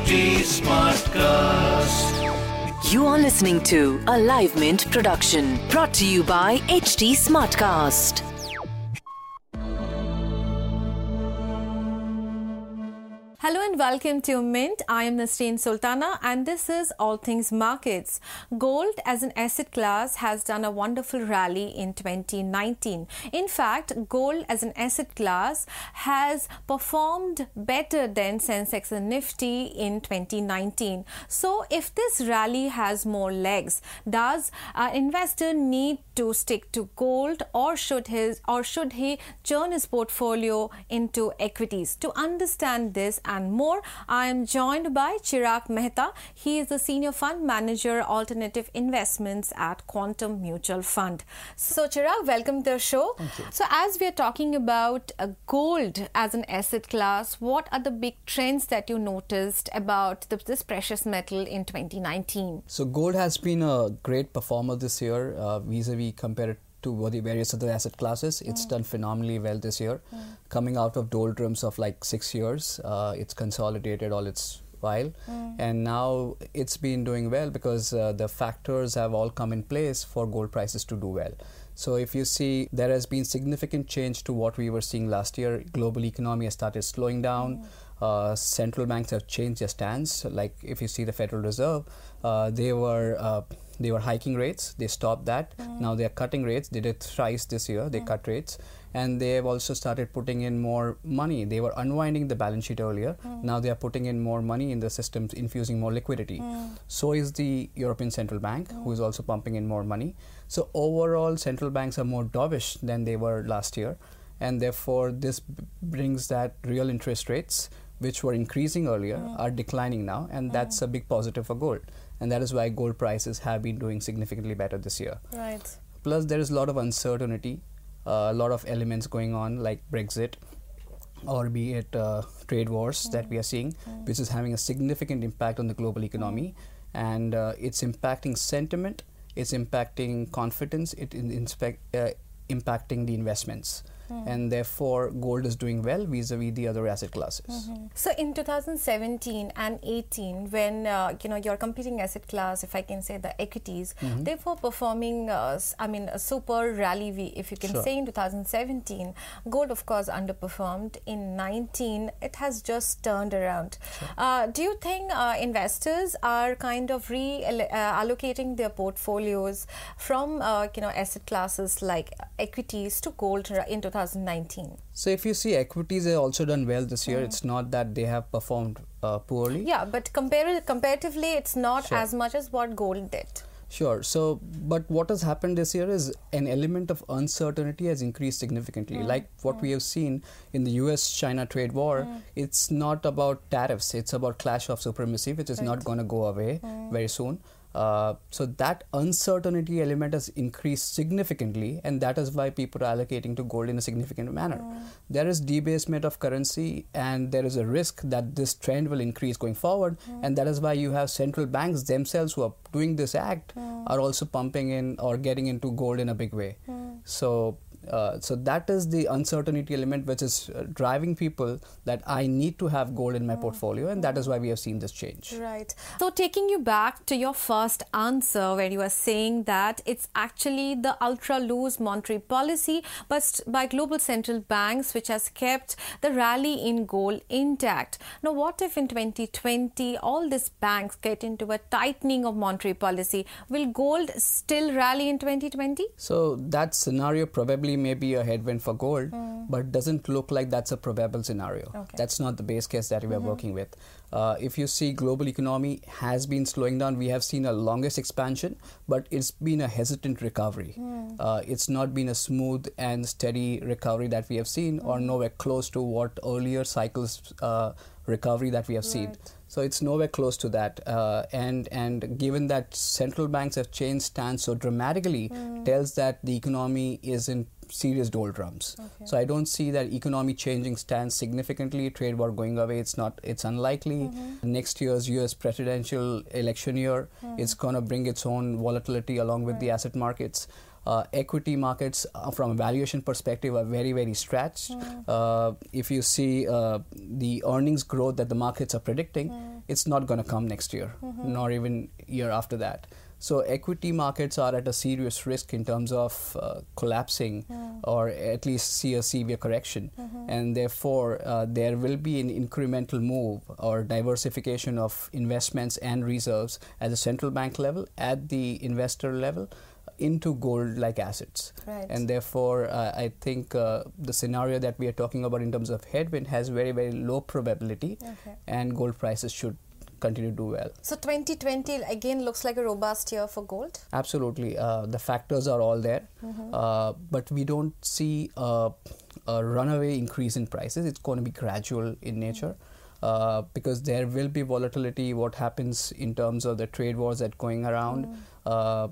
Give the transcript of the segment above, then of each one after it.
HT Smartcast. You are listening to a Live Mint production brought to you by HT Smartcast. Hello and welcome to Mint. I am Nasreen Sultana and this is All Things Markets. Gold as an asset class has done a wonderful rally in 2019. In fact, gold as an asset class has performed better than Sensex and Nifty in 2019. So, if this rally has more legs, does an investor need to stick to gold or should his or should he turn his portfolio into equities? To understand this and more, I am joined by Chirag Mehta. He is the Senior Fund Manager, Alternative Investments at Quantum Mutual Fund. So, Chirag, welcome to the show. So, as we are talking about uh, gold as an asset class, what are the big trends that you noticed about the, this precious metal in 2019? So gold has been a great performer this year uh, vis-a-vis compared to the various other asset classes. It's done phenomenally well this year. Coming out of doldrums of like six years, uh, it's consolidated all its while, and now it's been doing well because uh, the factors have all come in place for gold prices to do well. So if you see, there has been significant change to what we were seeing last year. Global economy has started slowing down. Uh, central banks have changed their stance. Like if you see the Federal Reserve, uh, they were uh, they were hiking rates. They stopped that. Now they are cutting rates. They did thrice this year. They cut rates, and they have also started putting in more money. They were unwinding the balance sheet earlier. Hmm. Now they are putting in more money in the systems, infusing more liquidity. Hmm. So is the European Central Bank, who hmm. is also pumping in more money. So overall, central banks are more dovish than they were last year, and therefore this b- brings that real interest rates, which were increasing earlier, are declining now, and that's a big positive for gold. And that is why gold prices have been doing significantly better this year. Right. Plus, there is a lot of uncertainty, a lot of elements going on, like Brexit, or be it uh, trade wars that we are seeing, which is having a significant impact on the global economy, and uh, it's impacting sentiment, it's impacting confidence, it in, inspect, uh, impacting the investments, and therefore gold is doing well vis-a-vis the other asset classes. So in 2017 and 18, when uh, you know your competing asset class, if I can say the equities, Mm-hmm. they were performing. Uh, I mean, a super rally. We, if you can Sure. say in 2017, gold of course underperformed. In 19, it has just turned around. Uh, do you think uh, investors are kind of reallocating their portfolios from uh, you know asset classes like equities to gold in 2019? So if you see equities have also done well this year, it's not that they have performed uh, poorly. Yeah, but compar- comparatively, it's not Sure. as much as what gold did. Sure. So, but what has happened this year is an element of uncertainty has increased significantly. Hmm. Like what we have seen in the US China trade war, hmm. it's not about tariffs, it's about clash of supremacy, which is not going to go away hmm. very soon. Uh, so that uncertainty element has increased significantly, and that is why people are allocating to gold in a significant manner. There is debasement of currency, and there is a risk that this trend will increase going forward, and that is why you have central banks themselves who are doing this act are also pumping in or getting into gold in a big way. So. Uh, so that is the uncertainty element which is uh, driving people that I need to have gold in my portfolio, and that is why we have seen this change. Right. So, taking you back to your first answer, where you were saying that it's actually the ultra loose monetary policy but by global central banks which has kept the rally in gold intact. Now, what if in 2020 all these banks get into a tightening of monetary policy? Will gold still rally in 2020? So that scenario probably may be a headwind for gold, but doesn't look like that's a probable scenario. Okay. Mm-hmm. That's not the base case that we are working with. Uh, if you see global economy has been slowing down, we have seen a longest expansion, but it's been a hesitant recovery. Hmm. Uh, it's not been a smooth and steady recovery that we have seen, Hmm. or nowhere close to what earlier cycles uh, recovery that we have seen. So it's nowhere close to that. Uh, and and given that central banks have changed stance so dramatically, Hmm. tells that the economy is in serious doldrums. So I don't see that economy changing stance significantly. Trade war going away. It's not. It's unlikely. Mm-hmm. Next year's U.S. presidential election year, Hmm. it's gonna bring its own volatility along with the asset markets. Uh, equity markets, uh, from a valuation perspective, are very, very stretched. Uh, if you see uh, the earnings growth that the markets are predicting, it's not going to come next year, nor even year after that. So equity markets are at a serious risk in terms of uh, collapsing or at least see a severe correction. And therefore, uh, there will be an incremental move or diversification of investments and reserves at the central bank level, at the investor level, into gold like assets. Right. And therefore, uh, I think uh, the scenario that we are talking about in terms of headwind has very, very low probability, Okay. and gold prices should continue to do well. So 2020 again looks like a robust year for gold. Absolutely. Uh, the factors are all there, uh, but we don't see a, a runaway increase in prices. It's going to be gradual in nature. Uh, because there will be volatility, what happens in terms of the trade wars that going around. Uh,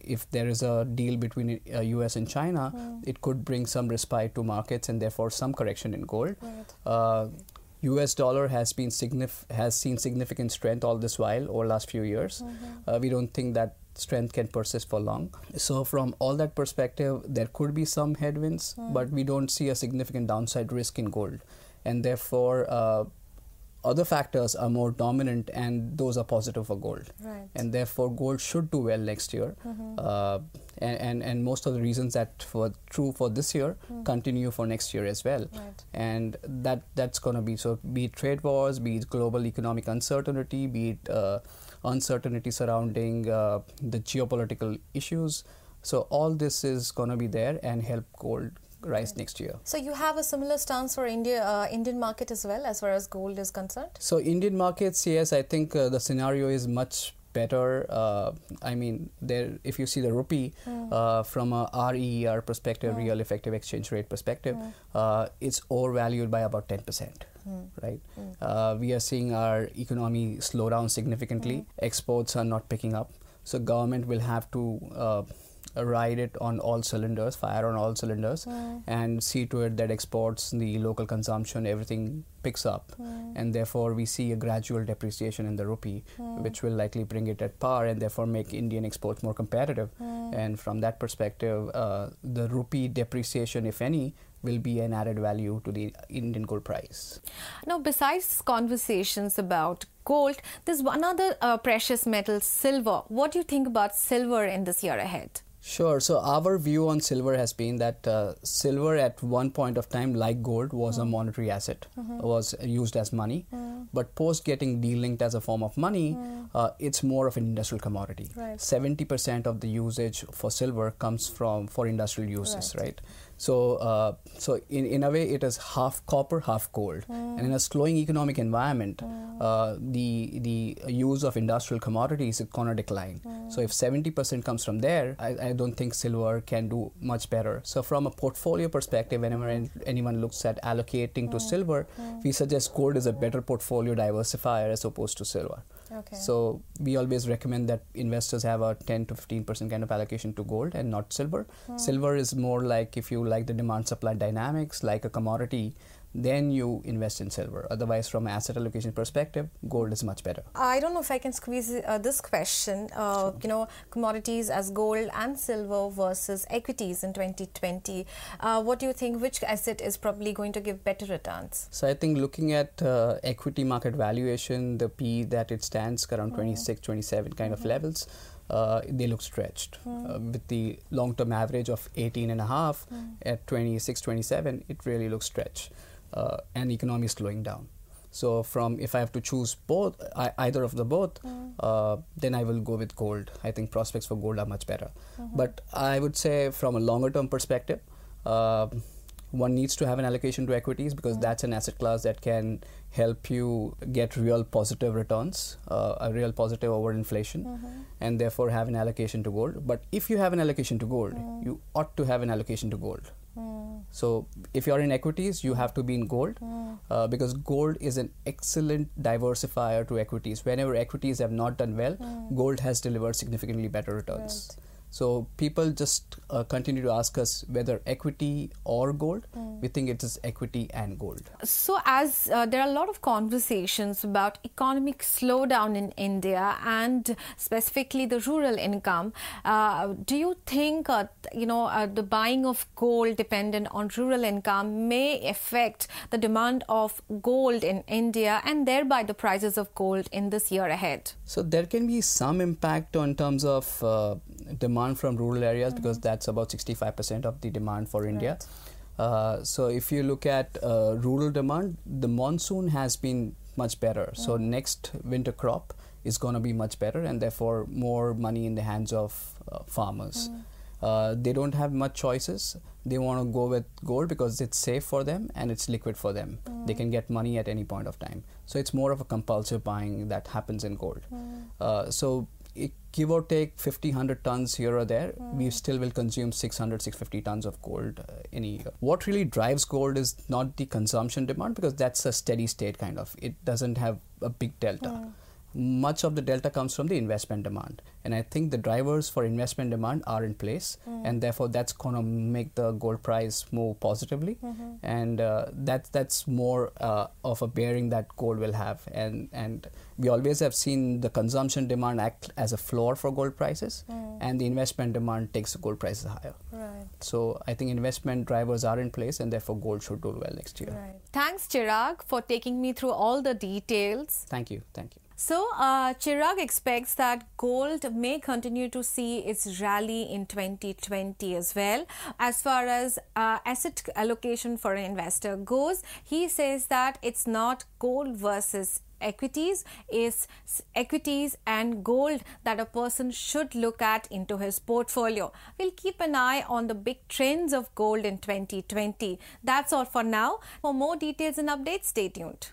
if there is a deal between uh, U.S. and China, it could bring some respite to markets and therefore some correction in gold. Right. U.S. dollar has been signif- has seen significant strength all this while over last few years. Uh, we don't think that strength can persist for long. So from all that perspective, there could be some headwinds, but we don't see a significant downside risk in gold, and therefore. Uh, other factors are more dominant, and those are positive for gold Right. and therefore gold should do well next year. Uh, and, and and most of the reasons that were true for this year continue for next year as well. Right. And that that's going to be so be it trade wars, be it global economic uncertainty, be it uh, uncertainty surrounding uh, the geopolitical issues. So all this is going to be there and help gold rise next year. So you have a similar stance for India, uh, Indian market as well, as far as gold is concerned. So Indian markets, yes, I think uh, the scenario is much better. Uh, I mean, there if you see the rupee uh, from a REER perspective, real effective exchange rate perspective, uh, it's overvalued by about ten percent. Right, uh, we are seeing our economy slow down significantly. Exports are not picking up, so government will have to uh, ride it on all cylinders, fire on all cylinders, and see to it that exports, the local consumption, everything picks up, and therefore we see a gradual depreciation in the rupee, which will likely bring it at par and therefore make Indian exports more competitive. And from that perspective, uh, the rupee depreciation, if any, will be an added value to the Indian gold price. Now, besides conversations about gold, there's one other uh, precious metal, silver. What do you think about silver in this year ahead? Sure. So our view on silver has been that uh, silver at one point of time, like gold, was a monetary asset, was used as money. But post getting delinked as a form of money, uh, it's more of an industrial commodity. Right. Seventy percent of the usage for silver comes from for industrial uses, right? So, uh, so in, in a way, it is half copper, half gold. Hmm. And in a slowing economic environment, hmm. uh, the the use of industrial commodities is gonna decline. Hmm. So, if 70% comes from there, I, I don't think silver can do much better. So, from a portfolio perspective, whenever an- anyone looks at allocating to silver, we suggest gold is a better portfolio diversifier as opposed to silver. Okay. So we always recommend that investors have a 10 to 15 percent kind of allocation to gold and not silver. Silver is more like if you like the demand supply dynamics, like a commodity, then you invest in silver. Otherwise, from asset allocation perspective, gold is much better. I don't know if I can squeeze uh, this question. Uh, you know, commodities as gold and silver versus equities in 2020. Uh, what do you think? Which asset is probably going to give better returns? So I think looking at uh, equity market valuation, the P that it stands around 26, 27 kind of levels, uh, they look stretched. Uh, with the long-term average of 18 and a half at 26, 27, it really looks stretched. Uh, and economy is slowing down. So from if I have to choose both, I, either of the both, uh, then I will go with gold. I think prospects for gold are much better. But I would say from a longer term perspective, uh, one needs to have an allocation to equities because mm. that's an asset class that can help you get real positive returns, uh, a real positive over inflation, mm-hmm. and therefore have an allocation to gold. But if you have an allocation to gold, mm. you ought to have an allocation to gold. Mm. So if you're in equities, you have to be in gold uh, because gold is an excellent diversifier to equities. Whenever equities have not done well, gold has delivered significantly better returns. So people just uh, continue to ask us whether equity or gold. We think it is equity and gold. So, as uh, there are a lot of conversations about economic slowdown in India and specifically the rural income, uh, do you think uh, you know uh, the buying of gold dependent on rural income may affect the demand of gold in India and thereby the prices of gold in this year ahead? So there can be some impact on terms of uh, demand from rural areas because that's about 65% of the demand for India. Uh, so if you look at uh, rural demand, the monsoon has been much better. So next winter crop is going to be much better, and therefore more money in the hands of uh, farmers. Uh, they don't have much choices. They want to go with gold because it's safe for them and it's liquid for them. They can get money at any point of time. So it's more of a compulsive buying that happens in gold. Uh, so it, give or take 50 100 tons here or there we still will consume 600 650 tons of gold uh, in a year what really drives gold is not the consumption demand because that's a steady state kind of it doesn't have a big delta much of the delta comes from the investment demand. And i think the drivers for investment demand are in place and therefore that's going to make the gold price move positively. And uh, that's that's more uh, of a bearing that gold will have. And and we always have seen the consumption demand act as a floor for gold prices and the investment demand takes the gold prices higher. Right. so i think investment drivers are in place and therefore gold should do well next year. Right. Thanks, Chirag, for taking me through all the details. thank you. Thank you So, uh, Chirag expects that gold may continue to see its rally in 2020 as well. As far as uh, asset allocation for an investor goes, he says that it's not gold versus equities is equities and gold that a person should look at into his portfolio. We'll keep an eye on the big trends of gold in 2020 that's all for now. For more details and updates stay tuned